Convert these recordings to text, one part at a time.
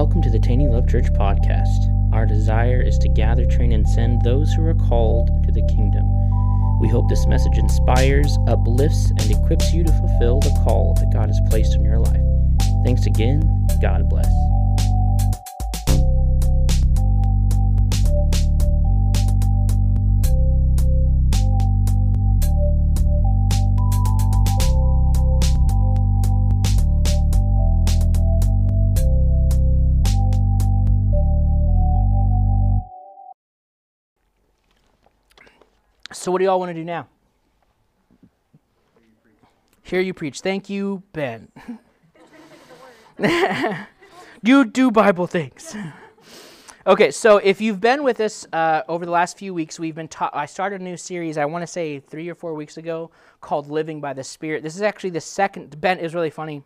welcome to the Taney Love Church podcast. Our desire is to gather, train, and send those who are called into the kingdom. We hope this message inspires, uplifts, and equips you to fulfill the call that God has placed in your life. Thanks again. God bless. So, what do y'all want to do now? Hear you preach. Thank you, Ben. you do Bible things. Okay, so if you've been with us uh, over the last few weeks, we've been taught. I started a new series. I want to say three or four weeks ago called "Living by the Spirit." This is actually the second. Ben is really funny.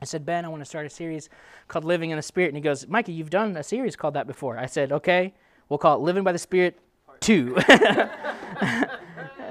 I said, Ben, I want to start a series called "Living in the Spirit," and he goes, Mikey, you've done a series called that before. I said, Okay, we'll call it "Living by the Spirit two.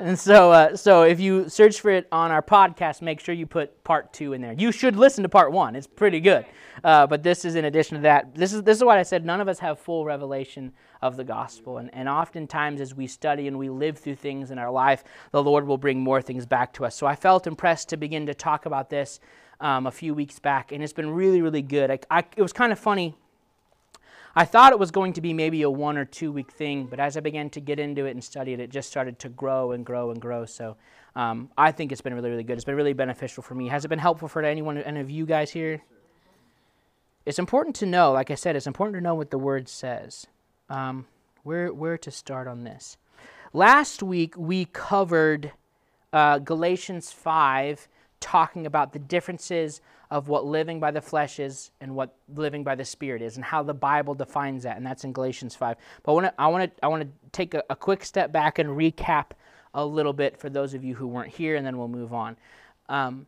and so, uh, so if you search for it on our podcast, make sure you put part two in there. You should listen to part one; it's pretty good. Uh, but this is in addition to that. This is this is what I said. None of us have full revelation of the gospel, and and oftentimes as we study and we live through things in our life, the Lord will bring more things back to us. So I felt impressed to begin to talk about this um, a few weeks back, and it's been really, really good. I, I, it was kind of funny I thought it was going to be maybe a one or two week thing, but as I began to get into it and study it, it just started to grow and grow and grow. So um, I think it's been really, really good. It's been really beneficial for me. Has it been helpful for anyone, any of you guys here? It's important to know, like I said, it's important to know what the word says. Um, where, where to start on this? Last week we covered uh, Galatians 5, talking about the differences of what living by the flesh is and what living by the spirit is and how the bible defines that and that's in galatians 5 but i want to i want to take a, a, quick step back and recap a little bit for those of you who weren't here and then we'll move on. Um,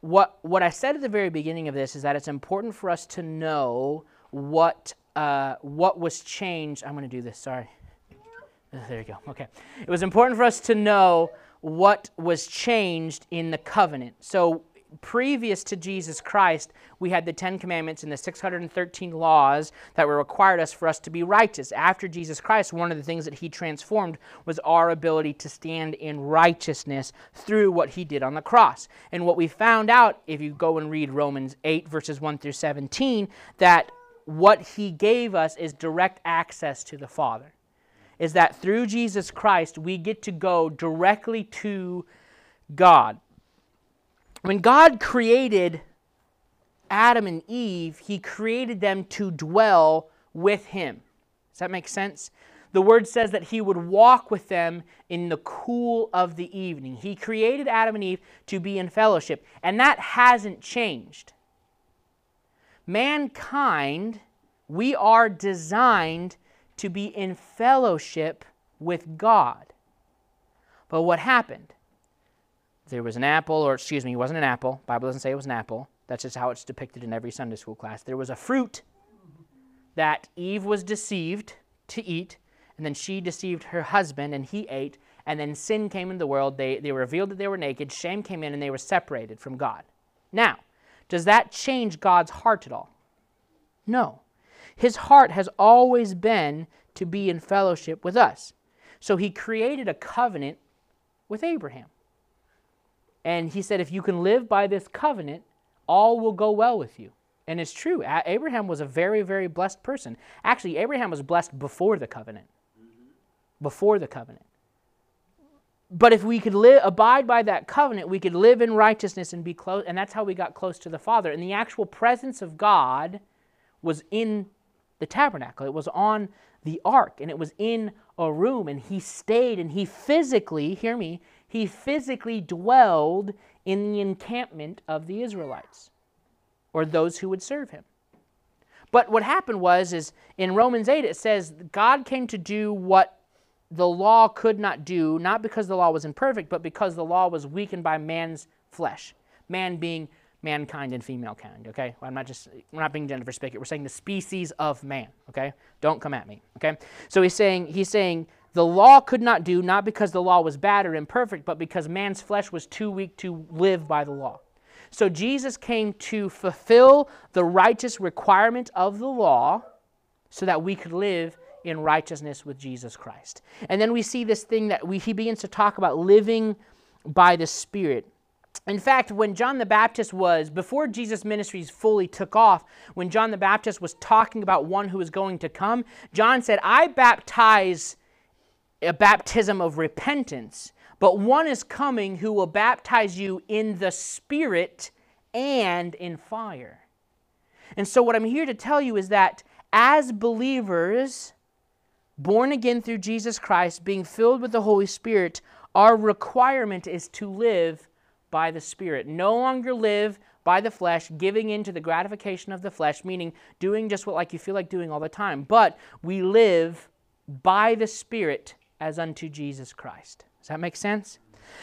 what what i said at the very beginning of this is that it's important for us to know what uh, what was changed. I'm going to do this sorry. There you go okay. It was important for us to know what was changed in the covenant. So previous to Jesus Christ, we had the Ten Commandments and the 613 laws that were required us for us to be righteous. After Jesus Christ, one of the things that he transformed was our ability to stand in righteousness through what he did on the cross. And what we found out, if you go and read Romans 8, verses 1 through 17, that what he gave us is direct access to the Father. Is that through Jesus Christ, we get to go directly to God when God created Adam and Eve, he created them to dwell with him. Does that make sense? The word says that he would walk with them in the cool of the evening. He created Adam and Eve to be in fellowship, and that hasn't changed. Mankind, we are designed to be in fellowship with God. But what happened? There was an apple, or excuse me, it wasn't an apple. Bible doesn't say it was an apple. That's just how it's depicted in every Sunday school class. There was a fruit that Eve was deceived to eat, and then she deceived her husband, and he ate, and then sin came into the world. They, they revealed that they were naked, shame came in, and they were separated from God. Now, does that change God's heart at all? No. His heart has always been to be in fellowship with us. So he created a covenant with Abraham. And he said, if you can live by this covenant, all will go well with you. And it's true. Abraham was a very, very blessed person. Actually, Abraham was blessed before the covenant. Before the covenant. But if we could live, abide by that covenant, we could live in righteousness and be close. And that's how we got close to the Father. And the actual presence of God was in the tabernacle. It was on the ark, and it was in a room. And he stayed, and he physically, hear me, he physically dwelled in the encampment of the Israelites or those who would serve him. But what happened was is in Romans 8 it says God came to do what the law could not do, not because the law was imperfect, but because the law was weakened by man's flesh. Man being mankind and female kind, okay? I'm not just we're not being gender specific. We're saying the species of man, okay? Don't come at me, okay? So he's saying he's saying the law could not do, not because the law was bad or imperfect, but because man's flesh was too weak to live by the law. So Jesus came to fulfill the righteous requirement of the law so that we could live in righteousness with Jesus Christ. And then we see this thing that we, he begins to talk about living by the Spirit. In fact, when John the Baptist was, before Jesus' ministries fully took off, when John the Baptist was talking about one who was going to come, John said, I baptize a baptism of repentance, but one is coming who will baptize you in the Spirit and in fire. And so, what I'm here to tell you is that as believers, born again through Jesus Christ, being filled with the Holy Spirit, our requirement is to live by the Spirit. No longer live by the flesh, giving in to the gratification of the flesh, meaning doing just what like you feel like doing all the time. But we live by the Spirit as unto Jesus Christ. Does that make sense?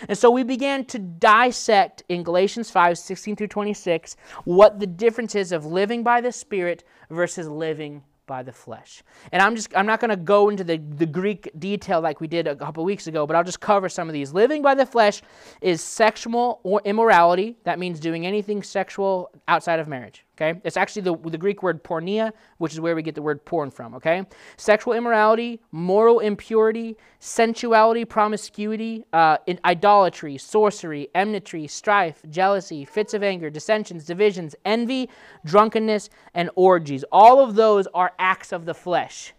And so we began to dissect in Galatians 5 16 through 26 what the difference is of living by the Spirit versus living by the flesh. And I'm just I'm not going to go into the, the Greek detail like we did a couple weeks ago, but I'll just cover some of these. Living by the flesh is sexual or immorality. That means doing anything sexual outside of marriage. Okay? It's actually the, the Greek word porneia, which is where we get the word porn from. Okay? Sexual immorality, moral impurity, sensuality, promiscuity, uh, idolatry, sorcery, enmity, strife, jealousy, fits of anger, dissensions, divisions, envy, drunkenness, and orgies. All of those are acts of the flesh.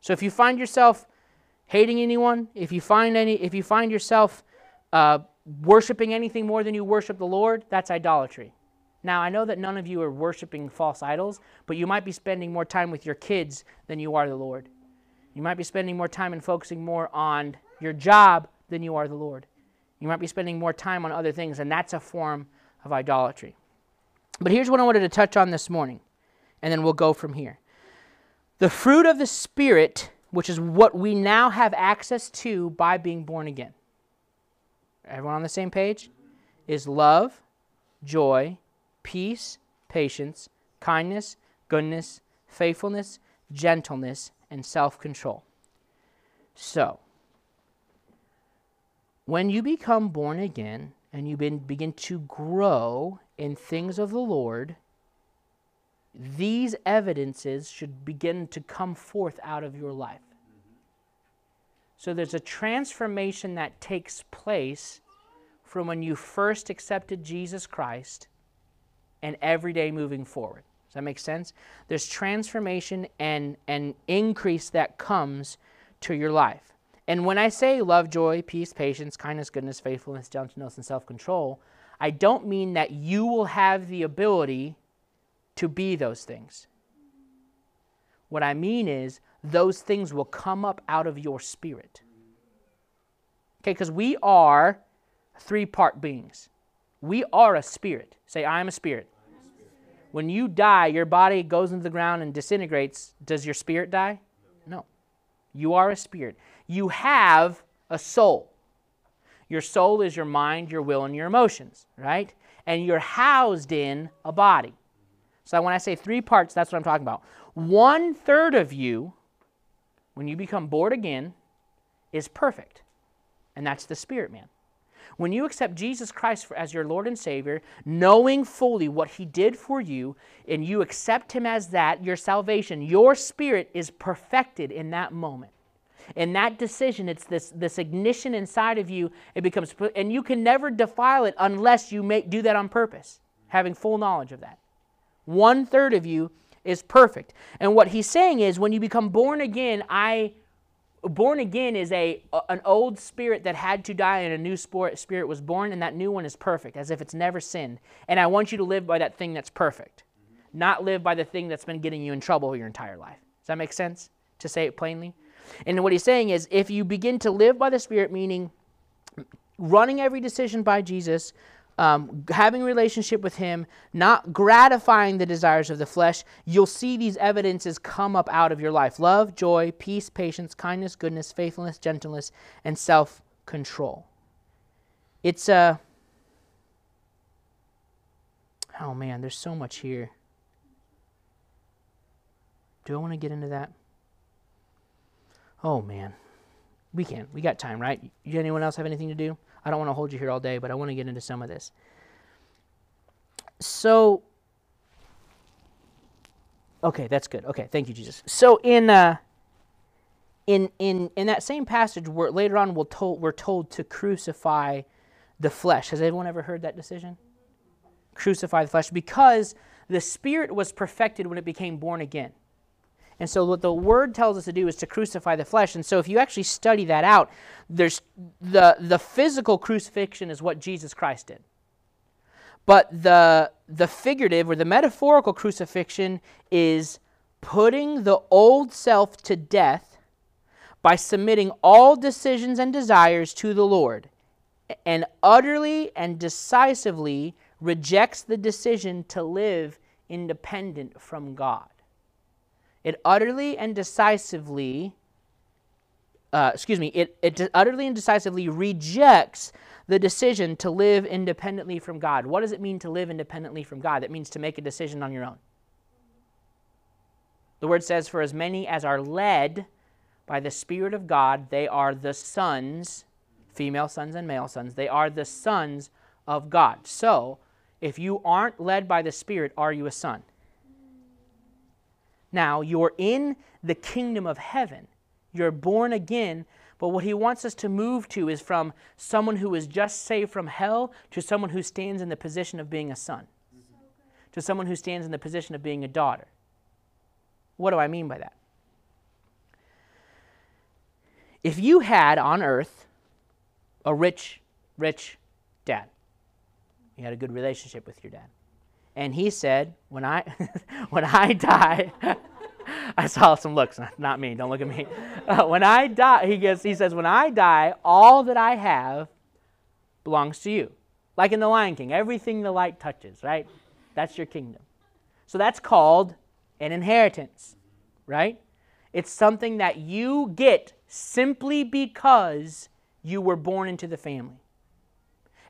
So if you find yourself hating anyone, if you find any, if you find yourself uh, worshiping anything more than you worship the Lord, that's idolatry. Now, I know that none of you are worshiping false idols, but you might be spending more time with your kids than you are the Lord. You might be spending more time and focusing more on your job than you are the Lord. You might be spending more time on other things, and that's a form of idolatry. But here's what I wanted to touch on this morning, and then we'll go from here. The fruit of the Spirit, which is what we now have access to by being born again. Everyone on the same page? Is love, joy, peace, patience, kindness, goodness, faithfulness, gentleness, and self control. So, when you become born again and you begin to grow in things of the Lord, these evidences should begin to come forth out of your life. So there's a transformation that takes place from when you first accepted Jesus Christ and every day moving forward. Does that make sense? There's transformation and, and increase that comes to your life. And when I say love, joy, peace, patience, kindness, goodness, faithfulness, gentleness, and self control, I don't mean that you will have the ability to be those things. What I mean is, those things will come up out of your spirit. Okay, because we are three part beings. We are a spirit. Say, I am a spirit. When you die, your body goes into the ground and disintegrates. Does your spirit die? No. You are a spirit. You have a soul. Your soul is your mind, your will, and your emotions, right? And you're housed in a body. So when I say three parts, that's what I'm talking about. One third of you, when you become born again, is perfect. And that's the spirit man. When you accept Jesus Christ as your Lord and Savior, knowing fully what He did for you, and you accept Him as that, your salvation, your spirit is perfected in that moment. In that decision, it's this, this ignition inside of you. It becomes, and you can never defile it unless you make, do that on purpose, having full knowledge of that. One third of you is perfect. And what he's saying is, when you become born again, I born again is a an old spirit that had to die and a new spirit spirit was born and that new one is perfect as if it's never sinned. And i want you to live by that thing that's perfect. Not live by the thing that's been getting you in trouble your entire life. Does that make sense? To say it plainly? And what he's saying is if you begin to live by the spirit meaning running every decision by jesus um, having a relationship with Him, not gratifying the desires of the flesh, you'll see these evidences come up out of your life love, joy, peace, patience, kindness, goodness, faithfulness, gentleness, and self control. It's a. Uh, oh man, there's so much here. Do I want to get into that? Oh man. We can. We got time, right? Anyone else have anything to do? I don't want to hold you here all day, but I want to get into some of this. so okay, that's good. Okay, thank you, Jesus. So in uh, in in in that same passage, where later on we're told we're told to crucify the flesh. Has anyone ever heard that decision? Crucify the flesh because the spirit was perfected when it became born again. And so what the word tells us to do is to crucify the flesh. And so if you actually study that out, there's the the physical crucifixion is what Jesus Christ did. But the the figurative or the metaphorical crucifixion is putting the old self to death by submitting all decisions and desires to the Lord and utterly and decisively rejects the decision to live independent from God. It utterly and decisively, uh, excuse me, it, it utterly and decisively rejects the decision to live independently from God. What does it mean to live independently from God? That means to make a decision on your own. The word says, For as many as are led by the Spirit of God, they are the sons, female sons and male sons, they are the sons of God. So, if you aren't led by the Spirit, are you a son? Now, you're in the kingdom of heaven. You're born again, but what he wants us to move to is from someone who is just saved from hell to someone who stands in the position of being a son, to someone who stands in the position of being a daughter. What do I mean by that? If you had on earth a rich, rich dad, you had a good relationship with your dad, and he said, "When I, when I die." I saw some looks, not me. Don't look at me. Uh, when I die, he gets. He says, when I die, all that I have belongs to you. Like in the Lion King, everything the light touches, right? That's your kingdom. So that's called an inheritance, right? It's something that you get simply because you were born into the family.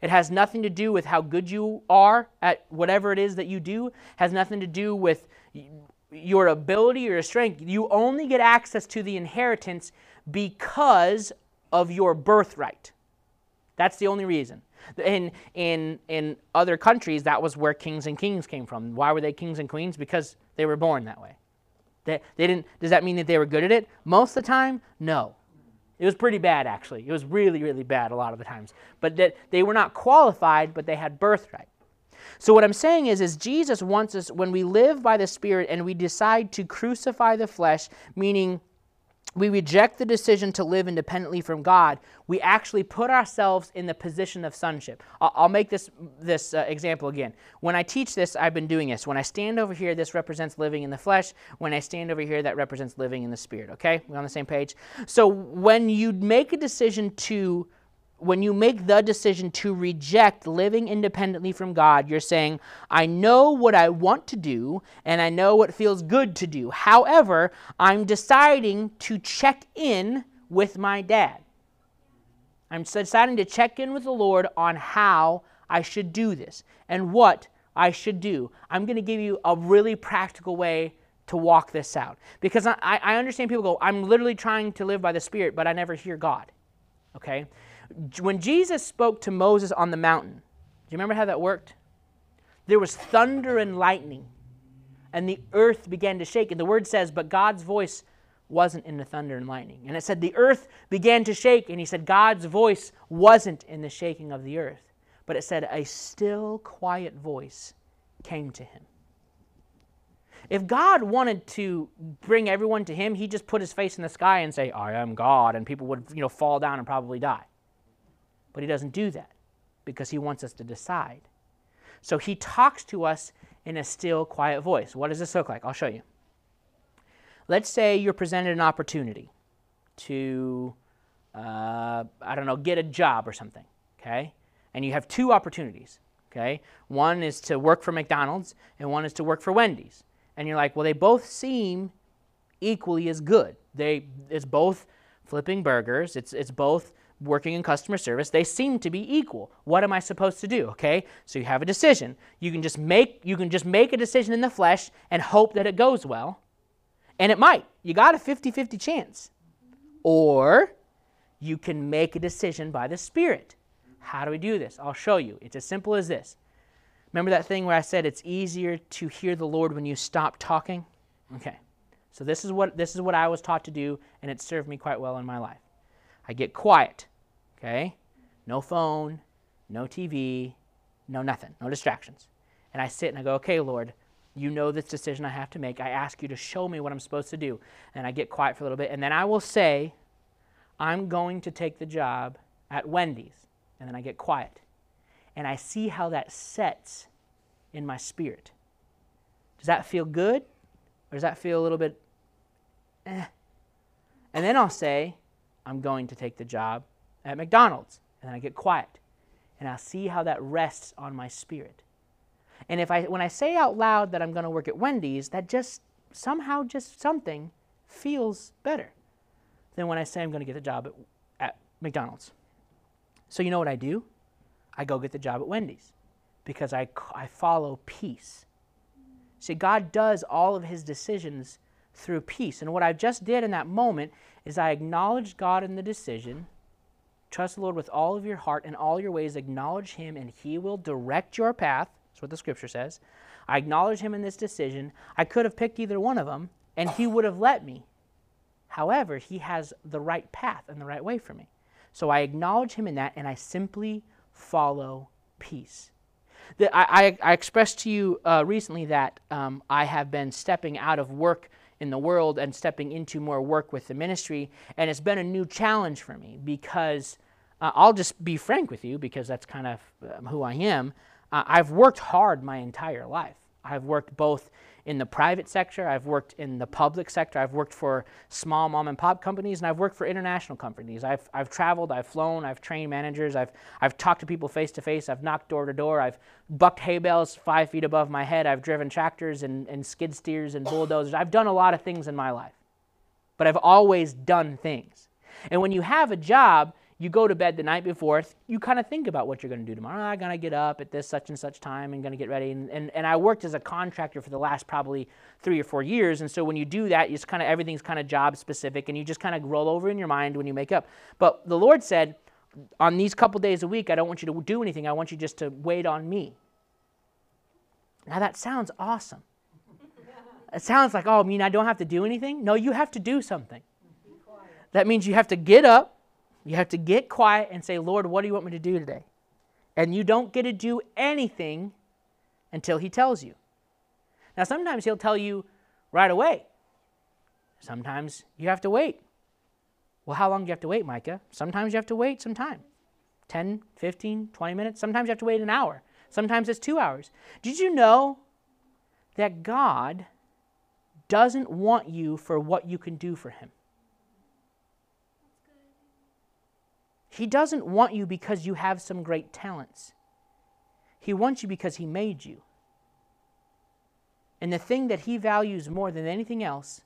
It has nothing to do with how good you are at whatever it is that you do. It has nothing to do with your ability or your strength. You only get access to the inheritance because of your birthright. That's the only reason. In, in, in other countries, that was where kings and kings came from. Why were they kings and queens? Because they were born that way. They, they didn't, does that mean that they were good at it? Most of the time, no. It was pretty bad, actually. It was really, really bad a lot of the times. But that they were not qualified, but they had birthright. So what I'm saying is, is Jesus wants us, when we live by the Spirit and we decide to crucify the flesh, meaning we reject the decision to live independently from God, we actually put ourselves in the position of sonship. I'll, make this, this uh, example again. When I teach this, I've been doing this. When I stand over here, this represents living in the flesh. When I stand over here, that represents living in the spirit. Okay? We're on the same page? So when you make a decision to when you make the decision to reject living independently from God, you're saying, I know what I want to do and I know what feels good to do. However, I'm deciding to check in with my dad. I'm deciding to check in with the Lord on how I should do this and what I should do. I'm going to give you a really practical way to walk this out. Because I, I understand people go, I'm literally trying to live by the Spirit, but I never hear God. Okay? When Jesus spoke to Moses on the mountain, do you remember how that worked? There was thunder and lightning, and the earth began to shake. And the word says, but God's voice wasn't in the thunder and lightning. And it said, the earth began to shake, and he said, God's voice wasn't in the shaking of the earth. But it said, a still, quiet voice came to him. If God wanted to bring everyone to him, he'd just put his face in the sky and say, I am God, and people would you know, fall down and probably die. But he doesn't do that because he wants us to decide. So he talks to us in a still, quiet voice. What does this look like? I'll show you. Let's say you're presented an opportunity to, uh, I don't know, get a job or something, okay? And you have two opportunities, okay? One is to work for McDonald's, and one is to work for Wendy's. And you're like, well, they both seem equally as good. They, it's both flipping burgers. It's, it's both working in customer service, they seem to be equal. What am I supposed to do? Okay? So you have a decision. You can just make you can just make a decision in the flesh and hope that it goes well. And it might. You got a 50-50 chance. Or you can make a decision by the Spirit. How do we do this? I'll show you. It's as simple as this. Remember that thing where I said it's easier to hear the Lord when you stop talking? Okay. So this is what this is what I was taught to do and it served me quite well in my life. I get quiet. Okay? No phone, no TV, no nothing, no distractions. And I sit and I go, "Okay, Lord, you know this decision I have to make. I ask you to show me what I'm supposed to do." And I get quiet for a little bit and then I will say, "I'm going to take the job at Wendy's." And then I get quiet and I see how that sets in my spirit. Does that feel good? Or does that feel a little bit eh? And then I'll say, I'm going to take the job at McDonald's. And then I get quiet. And I'll see how that rests on my spirit. And if I when I say out loud that I'm going to work at Wendy's, that just somehow just something feels better than when I say I'm going to get the job at, at McDonald's. So you know what I do? I go get the job at Wendy's because I, I follow peace. See, God does all of his decisions through peace. And what I just did in that moment is I acknowledged God in the decision. Trust the Lord with all of your heart and all your ways. Acknowledge him, and he will direct your path. That's what the scripture says. I acknowledge him in this decision. I could have picked either one of them, and he would have let me. However, he has the right path and the right way for me. So I acknowledge him in that, and I simply follow peace. The, I, I, I, expressed to you uh, recently that um, I have been stepping out of work in the world and stepping into more work with the ministry, and it's been a new challenge for me because uh, I'll just be frank with you because that's kind of um, who I am. Uh, I've worked hard my entire life. I've worked both in the private sector, I've worked in the public sector, I've worked for small mom and pop companies, and I've worked for international companies. I've, I've traveled, I've flown, I've trained managers, I've, I've talked to people face to face, I've knocked door to door, I've bucked hay bales five feet above my head, I've driven tractors and, and skid steers and bulldozers. I've done a lot of things in my life, but I've always done things. And when you have a job, you go to bed the night before, you kind of think about what you're going to do tomorrow. Ah, I'm going to get up at this such and such time and going to get ready. And, and, and I worked as a contractor for the last probably three or four years. And so when you do that, it's kind of everything's kind of job specific and you just kind of roll over in your mind when you make up. But the Lord said, on these couple days a week, I don't want you to do anything. I want you just to wait on me. Now that sounds awesome. It sounds like, oh, I mean, I don't have to do anything? No, you have to do something. That means you have to get up you have to get quiet and say, Lord, what do you want me to do today? And you don't get to do anything until He tells you. Now, sometimes He'll tell you right away. Sometimes you have to wait. Well, how long do you have to wait, Micah? Sometimes you have to wait some time 10, 15, 20 minutes. Sometimes you have to wait an hour. Sometimes it's two hours. Did you know that God doesn't want you for what you can do for Him? He doesn't want you because you have some great talents. He wants you because He made you. And the thing that He values more than anything else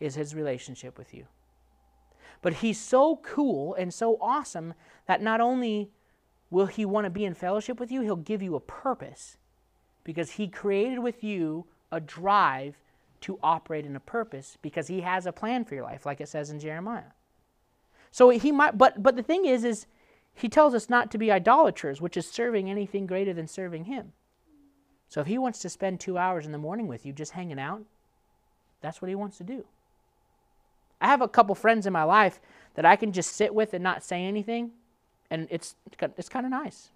is His relationship with you. But He's so cool and so awesome that not only will He want to be in fellowship with you, He'll give you a purpose because He created with you a drive to operate in a purpose because He has a plan for your life, like it says in Jeremiah. So he might, but but the thing is, is he tells us not to be idolaters, which is serving anything greater than serving him. So if he wants to spend two hours in the morning with you just hanging out, that's what he wants to do. I have a couple friends in my life that I can just sit with and not say anything, and it's it's kind of nice.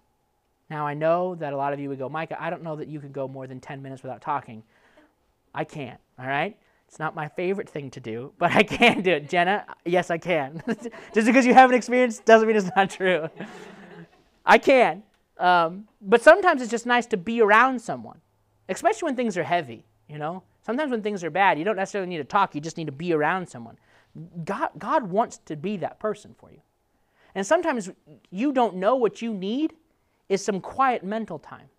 Now I know that a lot of you would go, Micah, I don't know that you can go more than 10 minutes without talking. I can't, all right? It's not my favorite thing to do, but I can do it. Jenna, yes, I can. Just because you haven't experienced doesn't mean it's not true. I can. Um, but sometimes it's just nice to be around someone, especially when things are heavy, you know? Sometimes when things are bad, you don't necessarily need to talk, you just need to be around someone. God, God wants to be that person for you. And sometimes you don't know what you need is some quiet mental time.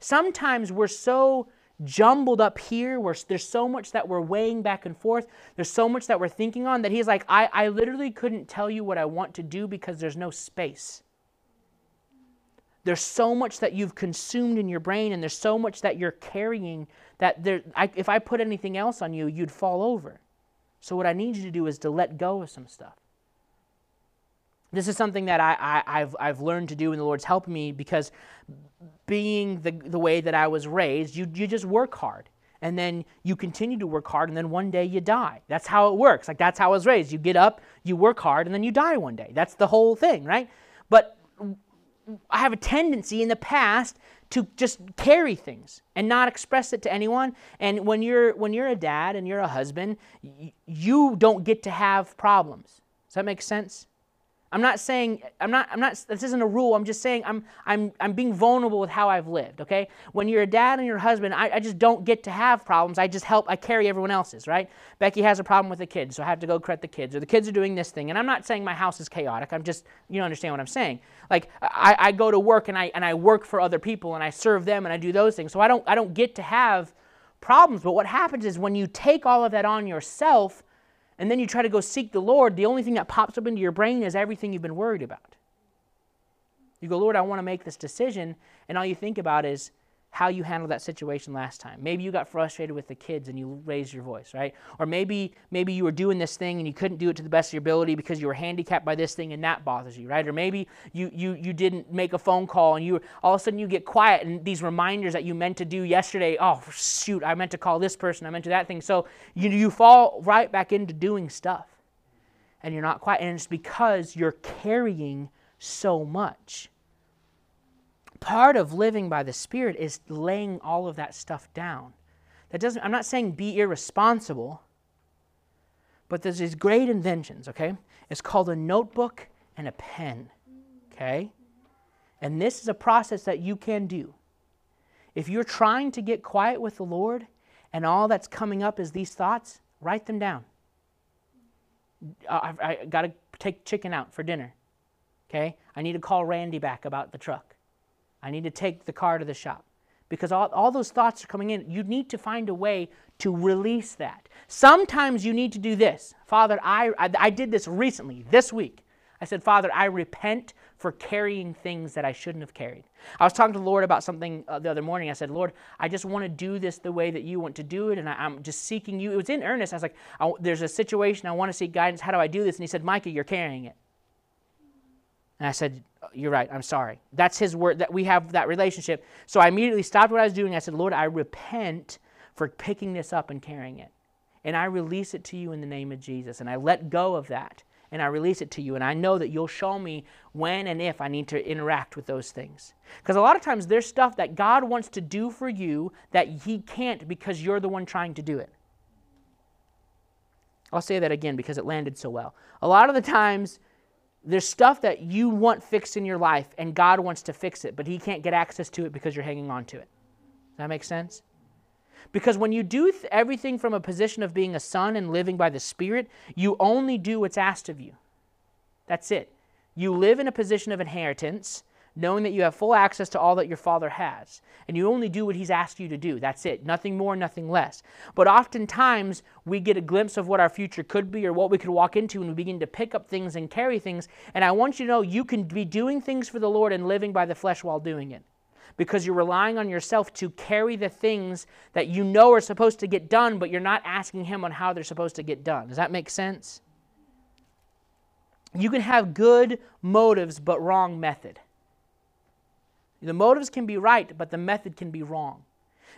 Sometimes we're so jumbled up here where there's so much that we're weighing back and forth. There's so much that we're thinking on that he's like I, I literally couldn't tell you what i want to do because there's no space. There's so much that you've consumed in your brain and there's so much that you're carrying that there, I, if i put anything else on you you'd fall over. So what i need you to do is to let go of some stuff This is something that I, I, have I've learned to do, and the Lord's helping me because being the, the way that I was raised, you, you just work hard. And then you continue to work hard, and then one day you die. That's how it works. Like, that's how I was raised. You get up, you work hard, and then you die one day. That's the whole thing, right? But I have a tendency in the past to just carry things and not express it to anyone. And when you're when you're a dad and you're a husband, you don't get to have problems. Does that make sense? I'm not saying I'm not I'm not this isn't a rule. I'm just saying I'm I'm I'm being vulnerable with how I've lived, okay? When you're a dad and you're a husband, I, I just don't get to have problems. I just help I carry everyone else's, right? Becky has a problem with the kids, so I have to go correct the kids, or the kids are doing this thing. And I'm not saying my house is chaotic. I'm just you don't understand what I'm saying. Like I, I go to work and I and I work for other people and I serve them and I do those things. So I don't I don't get to have problems. But what happens is when you take all of that on yourself, and then you try to go seek the Lord, the only thing that pops up into your brain is everything you've been worried about. You go, Lord, I want to make this decision, and all you think about is, how you handled that situation last time. Maybe you got frustrated with the kids and you raised your voice, right? Or maybe maybe you were doing this thing and you couldn't do it to the best of your ability because you were handicapped by this thing and that bothers you, right? Or maybe you you you didn't make a phone call and you all of a sudden you get quiet and these reminders that you meant to do yesterday, oh shoot, I meant to call this person, I meant to that thing. So you you fall right back into doing stuff. And you're not quiet and it's because you're carrying so much part of living by the Spirit is laying all of that stuff down. That doesn't, I'm not saying be irresponsible, but there's these great inventions, okay? It's called a notebook and a pen, okay? And this is a process that you can do. If you're trying to get quiet with the Lord and all that's coming up is these thoughts, write them down. Uh, I, I got to take chicken out for dinner, okay? I need to call Randy back about the truck. I need to take the car to the shop. Because all, all those thoughts are coming in. You need to find a way to release that. Sometimes you need to do this. Father, I, I, I did this recently, this week. I said, Father, I repent for carrying things that I shouldn't have carried. I was talking to the Lord about something uh, the other morning. I said, Lord, I just want to do this the way that you want to do it, and I, am just seeking you. It was in earnest. I was like, there's a situation, I want to seek guidance. How do I do this? And he said, Micah, you're carrying it. And I said, You're right, I'm sorry. That's his word, that we have that relationship. So I immediately stopped what I was doing. I said, Lord, I repent for picking this up and carrying it. And I release it to you in the name of Jesus. And I let go of that and I release it to you. And I know that you'll show me when and if I need to interact with those things. Because a lot of times there's stuff that God wants to do for you that He can't because you're the one trying to do it. I'll say that again because it landed so well. A lot of the times, there's stuff that you want fixed in your life and God wants to fix it, but He can't get access to it because you're hanging on to it. Does that make sense? Because when you do th- everything from a position of being a son and living by the Spirit, you only do what's asked of you. That's it. You live in a position of inheritance knowing that you have full access to all that your father has. And you only do what he's asked you to do. That's it. Nothing more, nothing less. But oftentimes, we get a glimpse of what our future could be or what we could walk into, and we begin to pick up things and carry things. And I want you to know you can be doing things for the Lord and living by the flesh while doing it. Because you're relying on yourself to carry the things that you know are supposed to get done, but you're not asking Him on how they're supposed to get done. Does that make sense? You can have good motives, but wrong method. The motives can be right, but the method can be wrong.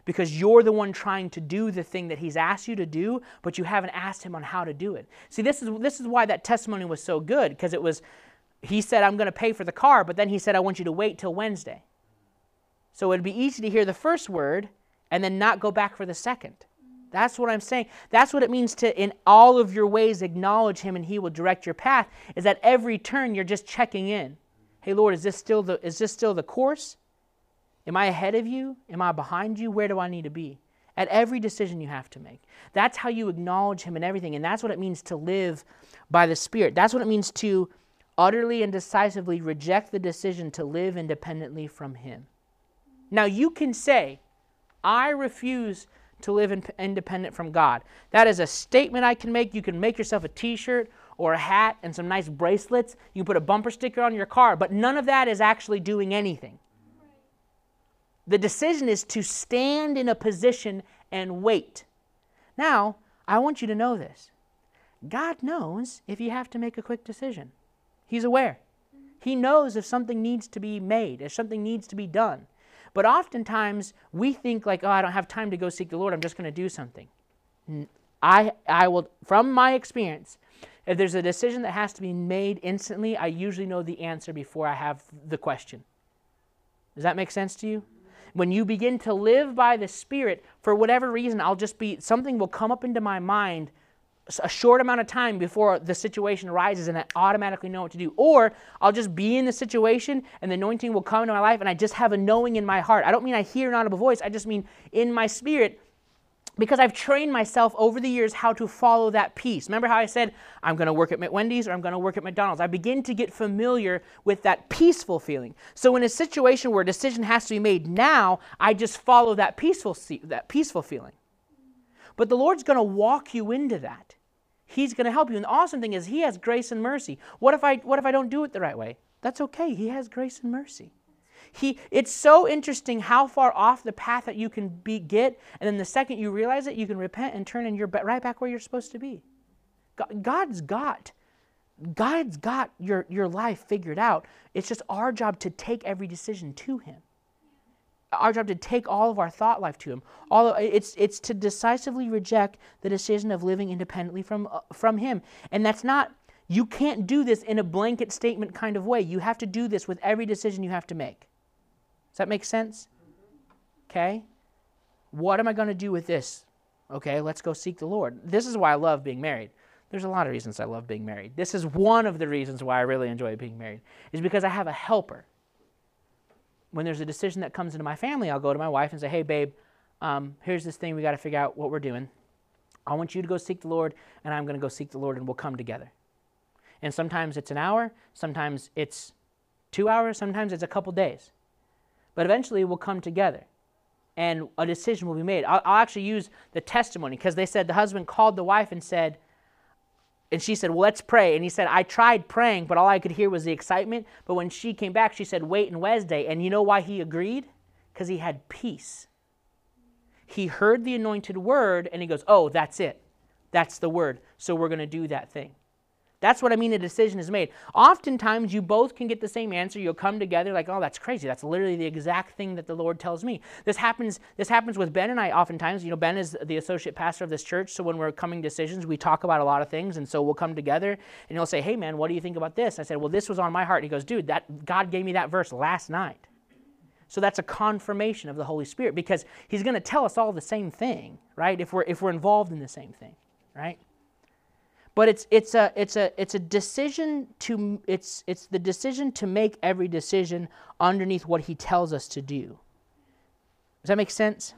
Because you're the one trying to do the thing that he's asked you to do, but you haven't asked him on how to do it. See, this is, this is why that testimony was so good, because it was, he said, I'm going to pay for the car, but then he said, I want you to wait till Wednesday. So it'd be easy to hear the first word and then not go back for the second. That's what I'm saying. That's what it means to, in all of your ways, acknowledge Him and He will direct your path. Is that every turn you're just checking in hey, Lord, is this still the, is this still the course? Am I ahead of you? Am I behind you? Where do I need to be? At every decision you have to make. That's how you acknowledge Him in everything. And that's what it means to live by the Spirit. That's what it means to utterly and decisively reject the decision to live independently from Him. Now, you can say, I refuse to live in, independent from God. That is a statement I can make. You can make yourself a t shirt or a hat and some nice bracelets. You can put a bumper sticker on your car, but none of that is actually doing anything. The decision is to stand in a position and wait. Now, I want you to know this God knows if you have to make a quick decision, He's aware. He knows if something needs to be made, if something needs to be done. But oftentimes we think like, oh, I don't have time to go seek the Lord. I'm just going to do something. I, I will, from my experience, if there's a decision that has to be made instantly, I usually know the answer before I have the question. Does that make sense to you? When you begin to live by the Spirit, for whatever reason, I'll just be, something will come up into my mind a short amount of time before the situation arises and I automatically know what to do. Or I'll just be in the situation and the anointing will come into my life and I just have a knowing in my heart. I don't mean I hear an audible voice, I just mean in my spirit because I've trained myself over the years how to follow that peace. Remember how I said, I'm going to work at Wendy's or I'm going to work at McDonald's? I begin to get familiar with that peaceful feeling. So in a situation where a decision has to be made now, I just follow that peaceful, that peaceful feeling. But the Lord's going to walk you into that. He's going to help you. And the awesome thing is He has grace and mercy. What if I, what if I don't do it the right way? That's okay. He has grace and mercy. He, it's so interesting how far off the path that you can be, get, and then the second you realize it, you can repent and turn and you're right back where you're supposed to be. God's got, God's got your, your life figured out. It's just our job to take every decision to Him. Our job to take all of our thought life to him. All of, it's it's to decisively reject the decision of living independently from uh, from him. And that's not you can't do this in a blanket statement kind of way. You have to do this with every decision you have to make does that make sense okay what am i going to do with this okay let's go seek the lord this is why i love being married there's a lot of reasons i love being married this is one of the reasons why i really enjoy being married is because i have a helper when there's a decision that comes into my family, I'll go to my wife and say, hey, babe, um, here's this thing. We got to figure out what we're doing. I want you to go seek the Lord, and I'm going to go seek the Lord, and we'll come together. And sometimes it's an hour, sometimes it's two hours, sometimes it's a couple days. But eventually we'll come together and a decision will be made. I'll, I'll actually use the testimony because they said the husband called the wife and said, and she said, Well, let's pray. And he said, I tried praying, but all I could hear was the excitement. But when she came back, she said, Wait and Wednesday. And you know why he agreed? Because he had peace. He heard the anointed word and he goes, Oh, that's it. That's the word. So we're going to do that thing. That's what I mean a decision is made. Oftentimes, you both can get the same answer. You'll come together like, oh, that's crazy. That's literally the exact thing that the Lord tells me. This happens, this happens with Ben and I oftentimes. You know, Ben is the associate pastor of this church, so when we're coming decisions, we talk about a lot of things, and so we'll come together and he'll say, hey, man, what do you think about this? I said, well, this was on my heart. And he goes, dude, that God gave me that verse last night. So that's a confirmation of the Holy Spirit because he's going to tell us all the same thing, right? If we're, if we're involved in the same thing, right? But it's, it's, a, it's, a, it's a decision to, it's, it's the decision to make every decision underneath what he tells us to do. Does that make sense?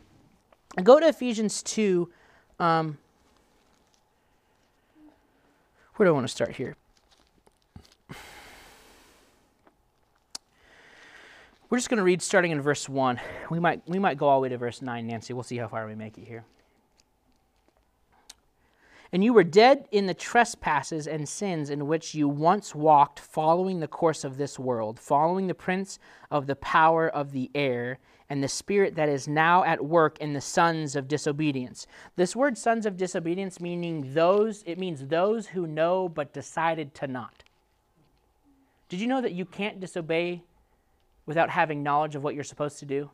Go to Ephesians 2. Um, where do I want to start here? We're just going to read starting in verse 1. We might, we might go all the way to verse 9, Nancy. We'll see how far we make it here. And you were dead in the trespasses and sins in which you once walked, following the course of this world, following the prince of the power of the air, and the spirit that is now at work in the sons of disobedience. This word sons of disobedience meaning those, it means those who know but decided to not. Did you know that you can't disobey without having knowledge of what you're supposed to do?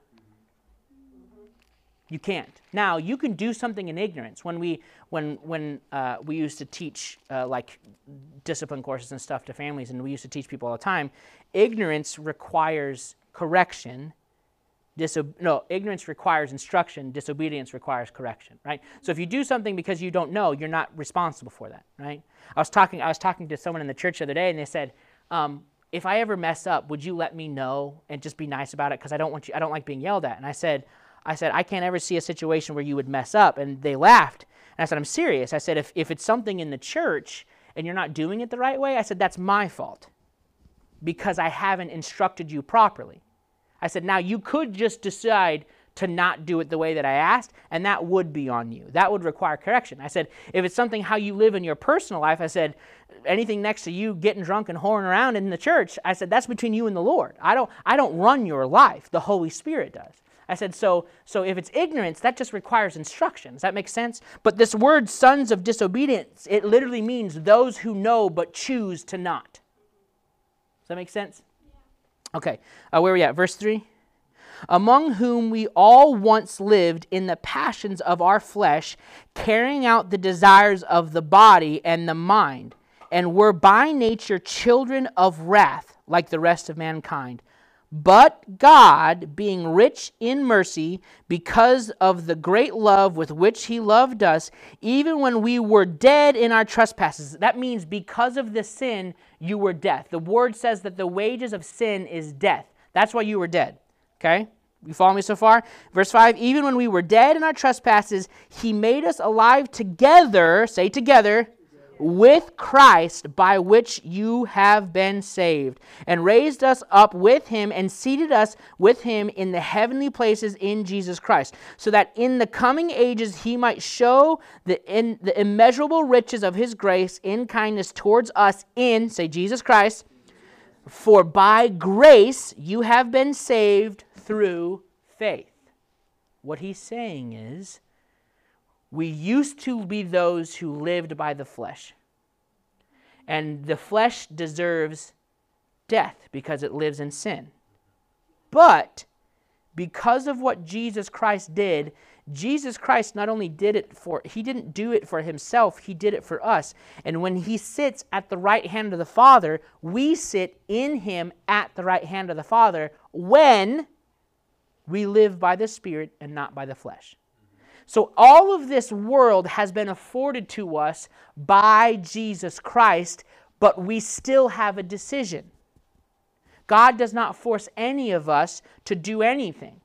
You can't. Now you can do something in ignorance. When we when when uh, we used to teach uh, like discipline courses and stuff to families, and we used to teach people all the time, ignorance requires correction. Diso- no, ignorance requires instruction. Disobedience requires correction. Right. So if you do something because you don't know, you're not responsible for that. Right. I was talking. I was talking to someone in the church the other day, and they said. Um, if I ever mess up, would you let me know and just be nice about it? Because I don't want you. I don't like being yelled at. And I said, I said, I can't ever see a situation where you would mess up. And they laughed. And I said, I'm serious. I said, if, if it's something in the church and you're not doing it the right way, I said, that's my fault because I haven't instructed you properly. I said, now you could just decide to not do it the way that I asked, and that would be on you. That would require correction. I said, if it's something how you live in your personal life, I said, anything next to you getting drunk and whoring around in the church, I said, that's between you and the Lord. I don't, I don't run your life. The Holy Spirit does. I said, so, so if it's ignorance, that just requires instruction. Does that make sense? But this word, sons of disobedience, it literally means those who know but choose to not. Does that make sense? Okay, uh, where are we at? Verse 3? Among whom we all once lived in the passions of our flesh, carrying out the desires of the body and the mind, and were by nature children of wrath, like the rest of mankind. But God, being rich in mercy, because of the great love with which He loved us, even when we were dead in our trespasses. That means because of the sin, you were dead. The word says that the wages of sin is death. That's why you were dead. Okay? You follow me so far? Verse 5 Even when we were dead in our trespasses, He made us alive together, say together, with Christ, by which you have been saved, and raised us up with him and seated us with him in the heavenly places in Jesus Christ, so that in the coming ages he might show the, in, the immeasurable riches of his grace in kindness towards us in, say, Jesus Christ. For by grace you have been saved through faith. What he's saying is, we used to be those who lived by the flesh. And the flesh deserves death because it lives in sin. But because of what Jesus Christ did, Jesus Christ not only did it for, he didn't do it for himself, he did it for us. And when he sits at the right hand of the Father, we sit in him at the right hand of the Father when we live by the Spirit and not by the flesh. So, all of this world has been afforded to us by Jesus Christ, but we still have a decision. God does not force any of us to do anything,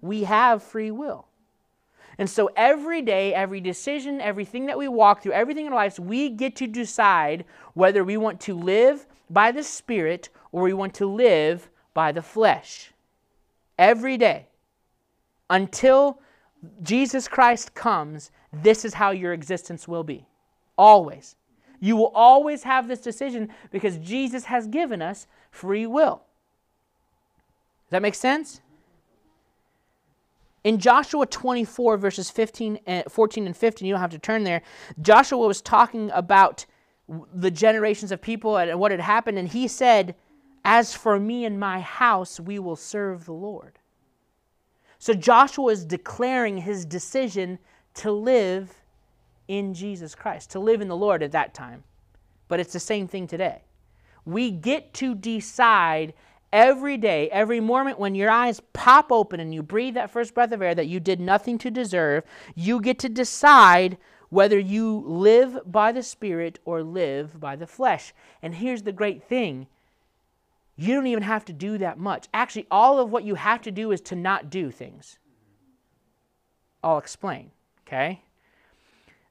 we have free will. And so, every day, every decision, everything that we walk through, everything in our lives, we get to decide whether we want to live by the Spirit or we want to live by the flesh. Every day. Until Jesus Christ comes, this is how your existence will be. Always. You will always have this decision because Jesus has given us free will. Does that make sense? In Joshua 24, verses 15 and 14 and 15, you don't have to turn there. Joshua was talking about the generations of people and what had happened, and he said, As for me and my house, we will serve the Lord. So Joshua is declaring his decision to live in Jesus Christ, to live in the Lord at that time. But it's the same thing today. We get to decide every day, every moment when your eyes pop open and you breathe that first breath of air that you did nothing to deserve, you get to decide whether you live by the Spirit or live by the flesh. And here's the great thing you don't even have to do that much. Actually, all of what you have to do is to not do things. I'll explain, okay?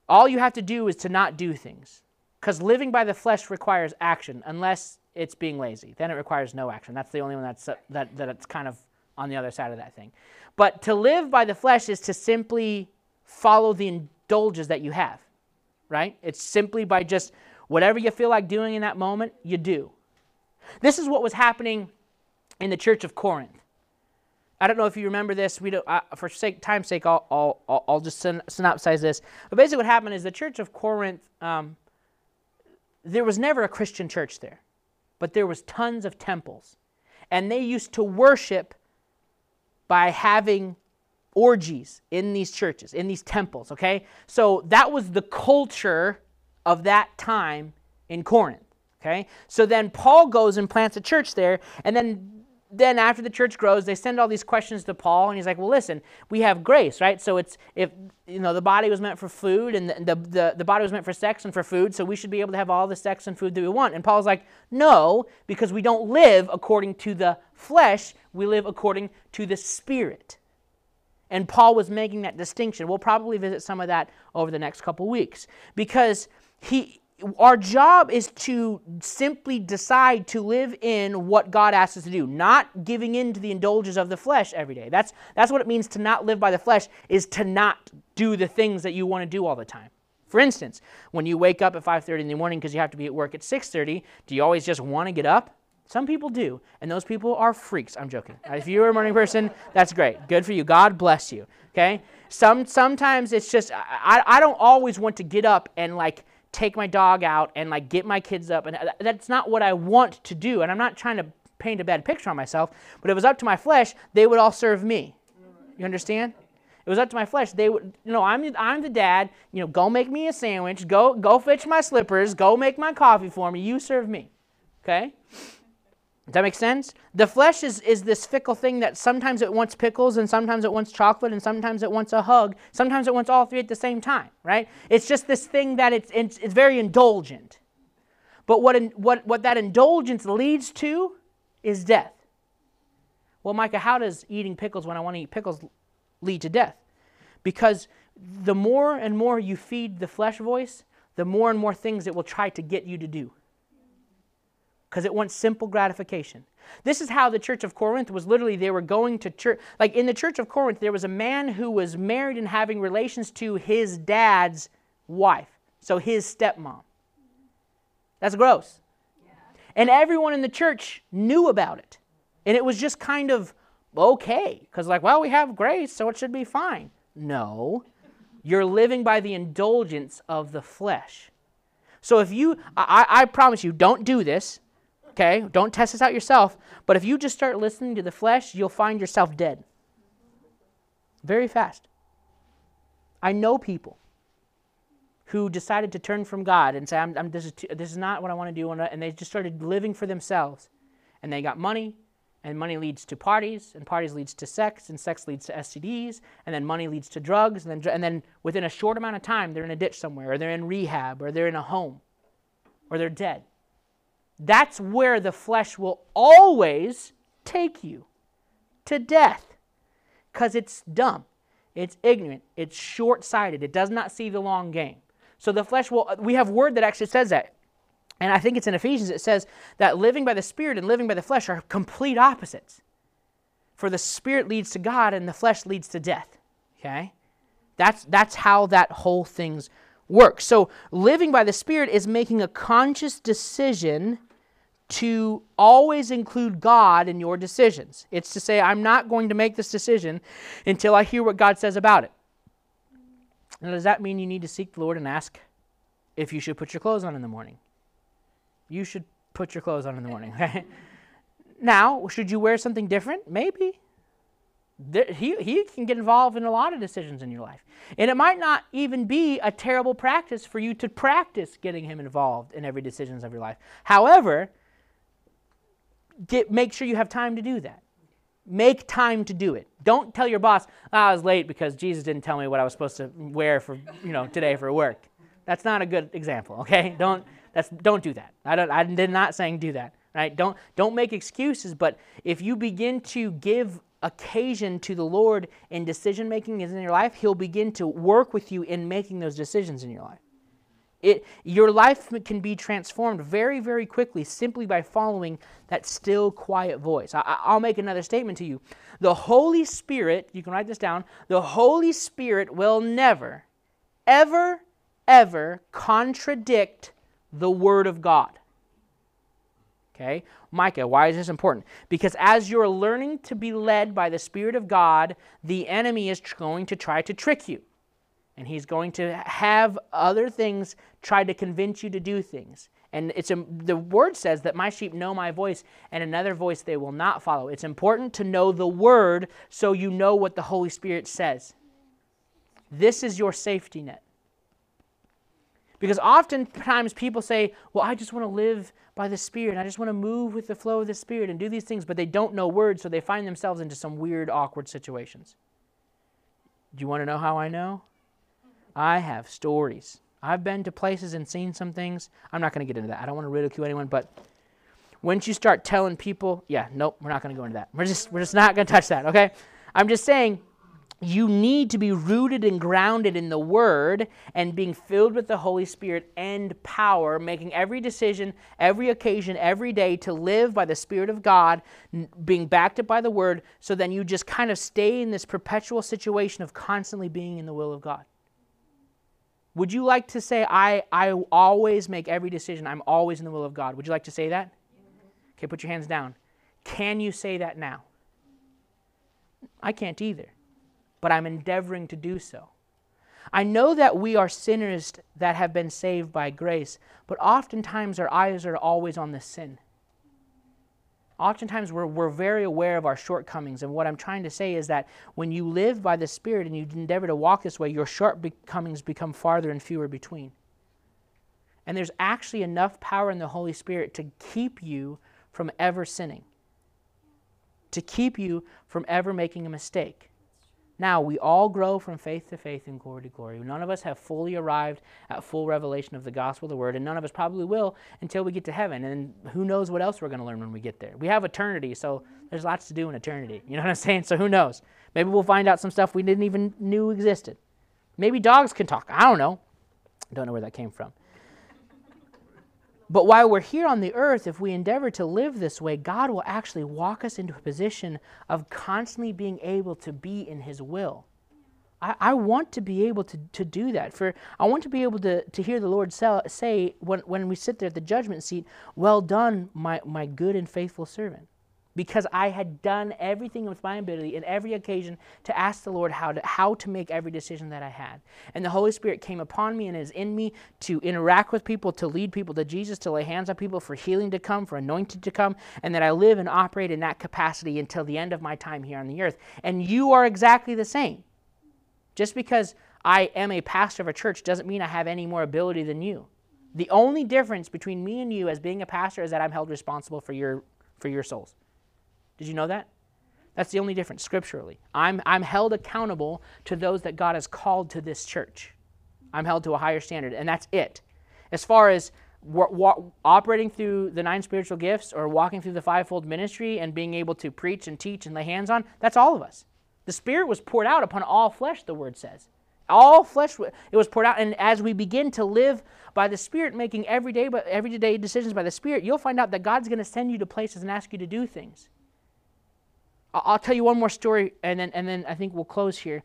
All you have to do is to not do things. Because living by the flesh requires action, unless it's being lazy. Then it requires no action. That's the only one that's, uh, that, that's kind of on the other side of that thing. But to live by the flesh is to simply follow the indulges that you have, right? It's simply by just whatever you feel like doing in that moment, you do. This is what was happening in the church of Corinth. I don't know if you remember this. We don't, uh, for sake, time's sake, I'll, I'll, I'll just syn- synopsize this. But basically, what happened is the church of Corinth, um, there was never a Christian church there, but there was tons of temples. And they used to worship by having orgies in these churches, in these temples, okay? So that was the culture of that time in Corinth. Okay? So then Paul goes and plants a church there, and then then after the church grows, they send all these questions to Paul, and he's like, "Well, listen, we have grace, right? So it's if you know the body was meant for food, and the, the the, body was meant for sex and for food, so we should be able to have all the sex and food that we want." And Paul's like, "No, because we don't live according to the flesh; we live according to the spirit." And Paul was making that distinction. We'll probably visit some of that over the next couple weeks because he our job is to simply decide to live in what God asks us to do, not giving in to the indulgence of the flesh every day. That's, that's what it means to not live by the flesh, is to not do the things that you want to do all the time. For instance, when you wake up at 5.30 in the morning because you have to be at work at 6.30, do you always just want to get up? Some people do, and those people are freaks. I'm joking. Uh, if you're a morning person, that's great. Good for you. God bless you. Okay? Some, sometimes it's just, I, I don't always want to get up and like take my dog out and like get my kids up and uh, that's not what I want to do and I'm not trying to paint a bad picture on myself but if it was up to my flesh they would all serve me. You understand? It was up to my flesh. They would you know I'm I'm the dad you know go make me a sandwich go go fetch my slippers go make my coffee for me you serve me okay does that make sense? The flesh is, is this fickle thing that sometimes it wants pickles and sometimes it wants chocolate and sometimes it wants a hug. Sometimes it wants all three at the same time, right? It's just this thing that it's, it's, it's very indulgent. But what, in, what, what that indulgence leads to is death. Well, Micah, how does eating pickles when I want to eat pickles lead to death? Because the more and more you feed the flesh voice, the more and more things it will try to get you to do because it wants simple gratification. This is how the church of Corinth was literally, they were going to church. Like in the church of Corinth, there was a man who was married and having relations to his dad's wife, so his stepmom. That's gross. And everyone in the church knew about it. And it was just kind of okay, because, like, well, we have grace, so it should be fine. No, you're living by the indulgence of the flesh. So if you, I, I promise you, don't do this okay? Don't test this out yourself. But if you just start listening to the flesh, you'll find yourself dead very fast. I know people who decided to turn from God and say, I'm, I'm, this, is too, this is not what I want to do. Uh, and they just started living for themselves. And they got money, and money leads to parties, and parties leads to sex, and sex leads to STDs, and then money leads to drugs, and then, and then within a short amount of time, they're in a ditch somewhere, or they're in rehab, or they're in a home, or they're dead. That's where the flesh will always take you to death because it's dumb, it's ignorant, it's short sighted, it does not see the long game. So the flesh will, we have word that actually says that. And I think it's in Ephesians, it says that living by the Spirit and living by the flesh are complete opposites. For the Spirit leads to God and the flesh leads to death. Okay? That's, that's how that whole thing's works. So living by the Spirit is making a conscious decision to always include God in your decisions. It's to say, I'm not going to make this decision until I hear what God says about it. Now, does that mean you need to seek the Lord and ask if you should put your clothes on in the morning? You should put your clothes on in the morning. now, should you wear something different? Maybe. There, he, he can get involved in a lot of decisions in your life. And it might not even be a terrible practice for you to practice getting him involved in every decisions of your life. However, get, make sure you have time to do that. Make time to do it. Don't tell your boss, oh, I was late because Jesus didn't tell me what I was supposed to wear for, you know, today for work. That's not a good example, okay? Don't, that's, don't do that. I, don't, I did not saying do that, right? Don't, don't make excuses, but if you begin to give occasion to the Lord in decision making in your life, He'll begin to work with you in making those decisions in your life. It, your life can be transformed very, very quickly simply by following that still, quiet voice. I, I'll make another statement to you. The Holy Spirit, you can write this down, the Holy Spirit will never, ever, ever contradict the Word of God. Okay? Micah, why is this important? Because as you're learning to be led by the Spirit of God, the enemy is going to try to trick you and he's going to have other things try to convince you to do things. And it's a, the word says that my sheep know my voice, and another voice they will not follow. It's important to know the word so you know what the Holy Spirit says. This is your safety net. Because oftentimes people say, Well, I just want to live by the Spirit. I just want to move with the flow of the Spirit and do these things, but they don't know words, so they find themselves into some weird, awkward situations. Do you want to know how I know? I have stories. I've been to places and seen some things. I'm not going to get into that. I don't want to ridicule anyone, but once you start telling people, yeah, nope, we're not going to go into that. We're just we're just not going to touch that, okay? I'm just saying you need to be rooted and grounded in the word and being filled with the Holy Spirit and power, making every decision, every occasion, every day to live by the Spirit of God, being backed up by the word, so then you just kind of stay in this perpetual situation of constantly being in the will of God. Would you like to say, I, I always make every decision, I'm always in the will of God? Would you like to say that? Okay, put your hands down. Can you say that now? I can't either, but I'm endeavoring to do so. I know that we are sinners that have been saved by grace, but oftentimes our eyes are always on the sin. Oftentimes we're, we're very aware of our shortcomings. And what I'm trying to say is that when you live by the Spirit and you endeavor to walk this way, your shortcomings become farther and fewer between. And there's actually enough power in the Holy Spirit to keep you from ever sinning, to keep you from ever making a mistake. Now, we all grow from faith to faith and glory to glory. None of us have fully arrived at full revelation of the gospel the word, and none of us probably will until we get to heaven. And who knows what else we're going to learn when we get there. We have eternity, so there's lots to do in eternity. You know what I'm saying? So who knows? Maybe we'll find out some stuff we didn't even knew existed. Maybe dogs can talk. I don't know. Don't know where that came from. But while we're here on the earth, if we endeavor to live this way, God will actually walk us into a position of constantly being able to be in His will. I, I want to be able to, to do that. For I want to be able to, to hear the Lord say when, when we sit there at the judgment seat, Well done, my, my good and faithful servant because I had done everything with my ability in every occasion to ask the Lord how to, how to make every decision that I had. And the Holy Spirit came upon me and is in me to interact with people, to lead people to Jesus, to lay hands on people, for healing to come, for anointing to come, and that I live and operate in that capacity until the end of my time here on the earth. And you are exactly the same. Just because I am a pastor of a church doesn't mean I have any more ability than you. The only difference between me and you as being a pastor is that I'm held responsible for your, for your souls. Did you know that? That's the only difference scripturally. I'm, I'm held accountable to those that God has called to this church. I'm held to a higher standard, and that's it. As far as wa- wa- operating through the nine spiritual gifts or walking through the fivefold ministry and being able to preach and teach and lay hands on, that's all of us. The Spirit was poured out upon all flesh, the word says. All flesh, it was poured out. And as we begin to live by the Spirit, making everyday, everyday decisions by the Spirit, you'll find out that God's going to send you to places and ask you to do things. I'll tell you one more story, and then and then I think we'll close here.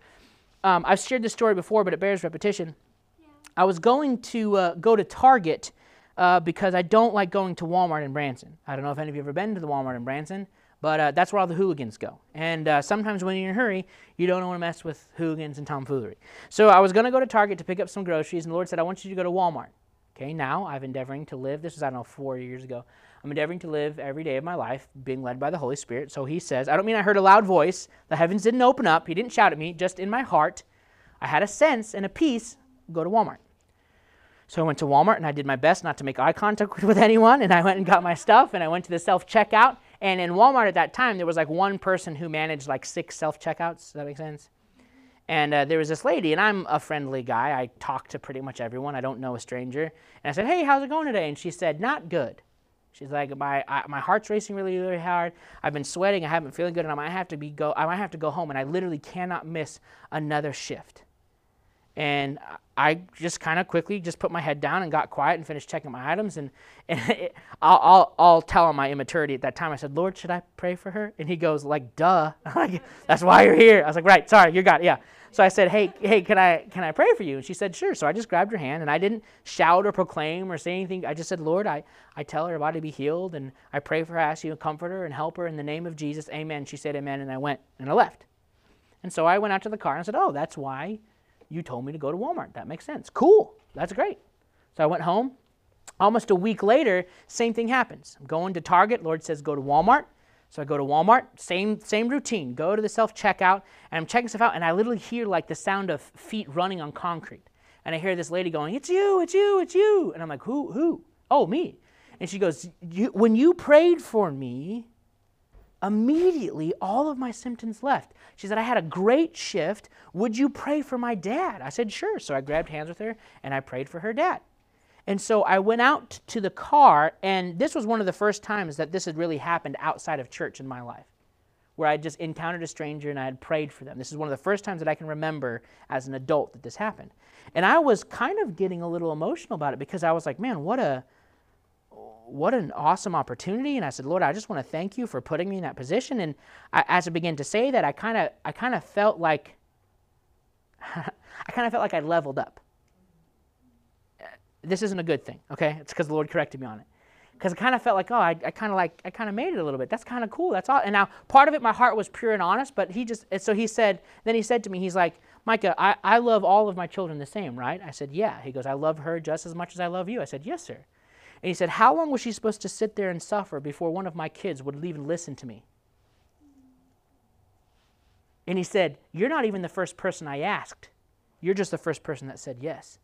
Um, I've shared this story before, but it bears repetition. Yeah. I was going to uh, go to Target uh, because I don't like going to Walmart in Branson. I don't know if any of you have ever been to the Walmart in Branson, but uh, that's where all the hooligans go. And uh, sometimes when you're in a hurry, you don't want to mess with hooligans and tomfoolery. So I was going to go to Target to pick up some groceries, and the Lord said, "I want you to go to Walmart." Okay, now I've endeavoring to live. This was I don't know four years ago. I'm endeavoring to live every day of my life being led by the Holy Spirit. So he says, I don't mean I heard a loud voice. The heavens didn't open up. He didn't shout at me. Just in my heart, I had a sense and a peace go to Walmart. So I went to Walmart and I did my best not to make eye contact with anyone. And I went and got my stuff and I went to the self checkout. And in Walmart at that time, there was like one person who managed like six self checkouts. Does that make sense? And uh, there was this lady, and I'm a friendly guy. I talk to pretty much everyone. I don't know a stranger. And I said, Hey, how's it going today? And she said, Not good. She's like, my I, my heart's racing really, really hard. I've been sweating. I haven't been feeling good, and I might have to be go. I might have to go home, and I literally cannot miss another shift. And I just kind of quickly just put my head down and got quiet and finished checking my items. And, and it, I'll, I'll, I'll tell him my immaturity at that time. I said, Lord, should I pray for her? And he goes, like, duh. That's why you're here. I was like, right, sorry, you're God. Yeah. So I said, "Hey, hey, can I can I pray for you?" And she said, "Sure." So I just grabbed her hand and I didn't shout or proclaim or say anything. I just said, "Lord, I I tell her to be healed and I pray for her, ask you to comfort her and help her in the name of Jesus. Amen." She said, "Amen," and I went and I left. And so I went out to the car and I said, "Oh, that's why you told me to go to Walmart. That makes sense. Cool. That's great." So I went home. Almost a week later, same thing happens. I'm going to Target. Lord says, "Go to Walmart." So I go to Walmart, same same routine. Go to the self checkout, and I'm checking stuff out, and I literally hear like the sound of feet running on concrete, and I hear this lady going, "It's you, it's you, it's you," and I'm like, "Who? Who? Oh, me." And she goes, you, "When you prayed for me, immediately all of my symptoms left." She said, "I had a great shift. Would you pray for my dad?" I said, "Sure." So I grabbed hands with her and I prayed for her dad. And so I went out to the car, and this was one of the first times that this had really happened outside of church in my life, where I just encountered a stranger and I had prayed for them. This is one of the first times that I can remember as an adult that this happened. And I was kind of getting a little emotional about it because I was like, man, what a what an awesome opportunity and i said lord i just want to thank you for putting me in that position and I, as i began to say that i kind of i kind of felt like i kind of felt like i leveled up this isn't a good thing, okay? It's because the Lord corrected me on it. Because I kind of felt like, oh, I, I kind of like, I kind of made it a little bit. That's kind of cool. That's all. And now part of it, my heart was pure and honest, but he just, so he said, then he said to me, he's like, Micah, I, I love all of my children the same, right? I said, Yeah. He goes, I love her just as much as I love you. I said, Yes, sir. And he said, How long was she supposed to sit there and suffer before one of my kids would even listen to me? And he said, You're not even the first person I asked. You're just the first person that said yes.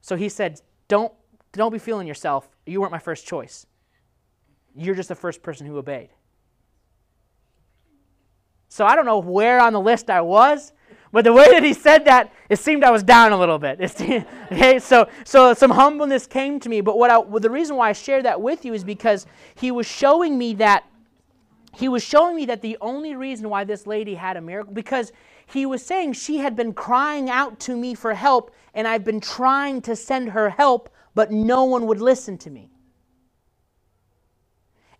So he said, Don't, don't be feeling yourself. You weren't my first choice. You're just the first person who obeyed. So I don't know where on the list I was, but the way that he said that, it seemed I was down a little bit. okay, so so some humbleness came to me. But what I, well, the reason why I share that with you is because he was showing me that he was showing me that the only reason why this lady had a miracle because he was saying she had been crying out to me for help and I've been trying to send her help, but no one would listen to me.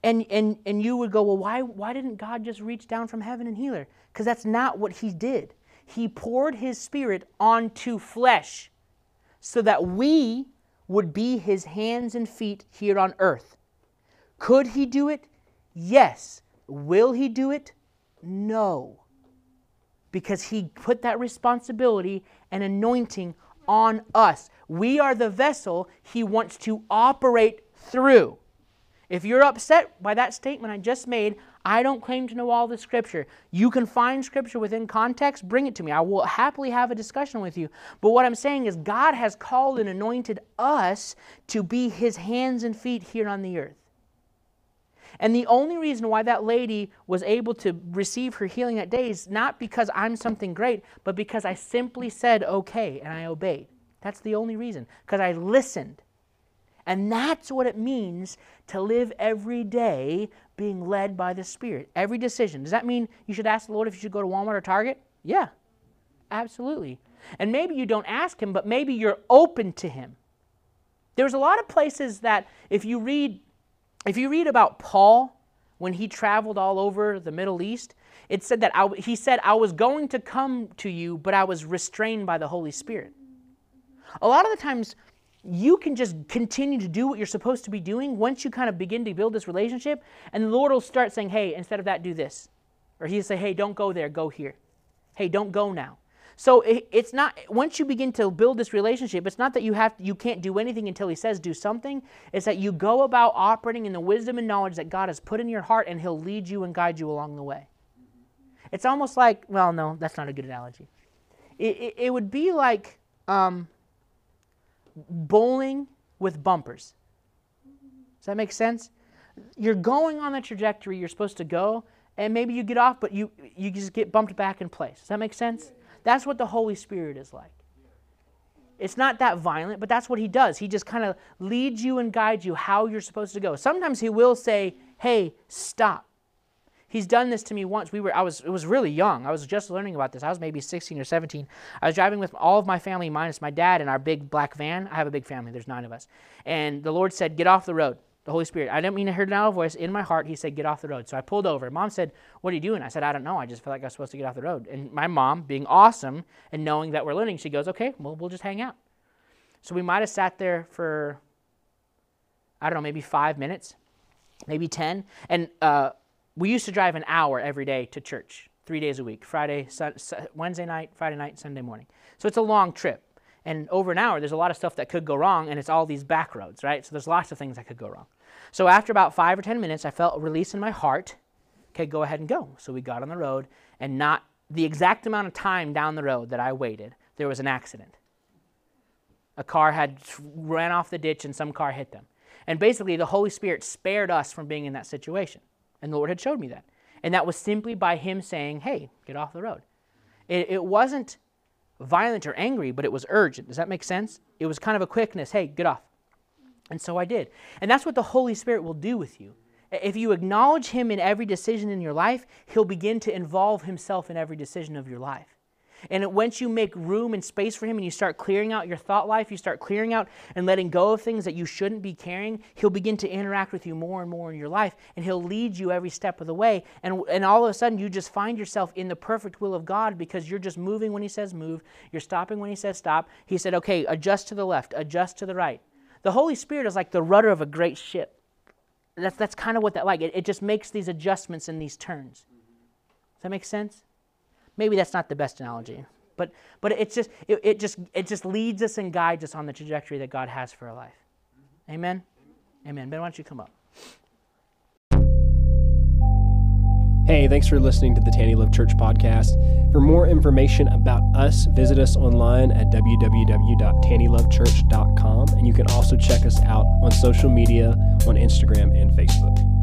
And, and, and you would go, well, why, why didn't God just reach down from heaven and heal her? Because that's not what he did. He poured his spirit onto flesh so that we would be his hands and feet here on earth. Could he do it? Yes. Will he do it? No. Because he put that responsibility and anointing on us. We are the vessel he wants to operate through. If you're upset by that statement I just made, I don't claim to know all the scripture. You can find scripture within context, bring it to me. I will happily have a discussion with you. But what I'm saying is, God has called and anointed us to be his hands and feet here on the earth. And the only reason why that lady was able to receive her healing that day is not because I'm something great, but because I simply said okay and I obeyed. That's the only reason. Because I listened. And that's what it means to live every day being led by the Spirit. Every decision. Does that mean you should ask the Lord if you should go to Walmart or Target? Yeah, absolutely. And maybe you don't ask Him, but maybe you're open to Him. There's a lot of places that if you read, if you read about Paul when he traveled all over the Middle East, it said that I, he said, I was going to come to you, but I was restrained by the Holy Spirit. A lot of the times, you can just continue to do what you're supposed to be doing once you kind of begin to build this relationship, and the Lord will start saying, Hey, instead of that, do this. Or He'll say, Hey, don't go there, go here. Hey, don't go now. So it, it's not once you begin to build this relationship, it's not that you have you can't do anything until he says do something. It's that you go about operating in the wisdom and knowledge that God has put in your heart and he'll lead you and guide you along the way. It's almost like, well, no, that's not a good analogy. It, it, it would be like um, bowling with bumpers. Does that make sense? You're going on the trajectory you're supposed to go, and maybe you get off, but you, you just get bumped back in place. Does that make sense? That's what the Holy Spirit is like. It's not that violent, but that's what He does. He just kind of leads you and guides you how you're supposed to go. Sometimes He will say, hey, stop. He's done this to me once. We were I was it was really young. I was just learning about this. I was maybe 16 or 17. I was driving with all of my family minus my dad in our big black van. I have a big family. There's 9 of us. And the Lord said, "Get off the road." The Holy Spirit. I didn't mean to hear an audible voice in my heart. He said, "Get off the road." So I pulled over. Mom said, "What are you doing?" I said, "I don't know. I just feel like I was supposed to get off the road." And my mom, being awesome and knowing that we're learning, she goes, "Okay, well, we'll just hang out." So we might have sat there for I don't know, maybe 5 minutes, maybe 10. And uh, we used to drive an hour every day to church, three days a week Friday, Wednesday night, Friday night, Sunday morning. So it's a long trip. And over an hour, there's a lot of stuff that could go wrong, and it's all these back roads, right? So there's lots of things that could go wrong. So after about five or 10 minutes, I felt a release in my heart. Okay, go ahead and go. So we got on the road, and not the exact amount of time down the road that I waited, there was an accident. A car had ran off the ditch, and some car hit them. And basically, the Holy Spirit spared us from being in that situation. And the Lord had showed me that. And that was simply by Him saying, hey, get off the road. It, it wasn't violent or angry, but it was urgent. Does that make sense? It was kind of a quickness hey, get off. And so I did. And that's what the Holy Spirit will do with you. If you acknowledge Him in every decision in your life, He'll begin to involve Himself in every decision of your life. And once you make room and space for Him and you start clearing out your thought life, you start clearing out and letting go of things that you shouldn't be carrying, He'll begin to interact with you more and more in your life and He'll lead you every step of the way. And, and all of a sudden, you just find yourself in the perfect will of God because you're just moving when He says move, you're stopping when He says stop. He said, okay, adjust to the left, adjust to the right. The Holy Spirit is like the rudder of a great ship. That's, that's kind of what that like. It, it just makes these adjustments and these turns. Does that make sense? maybe that's not the best analogy, but but it's just it, it just it just leads us and guides us on the trajectory that God has for our life. Amen. Amen. Ben, why don't you come up? Hey, thanks for listening to the Taney Love Church podcast. For more information about us, visit us online at www.taneylovechurch.com. And you can also check us out on social media on Instagram and Facebook.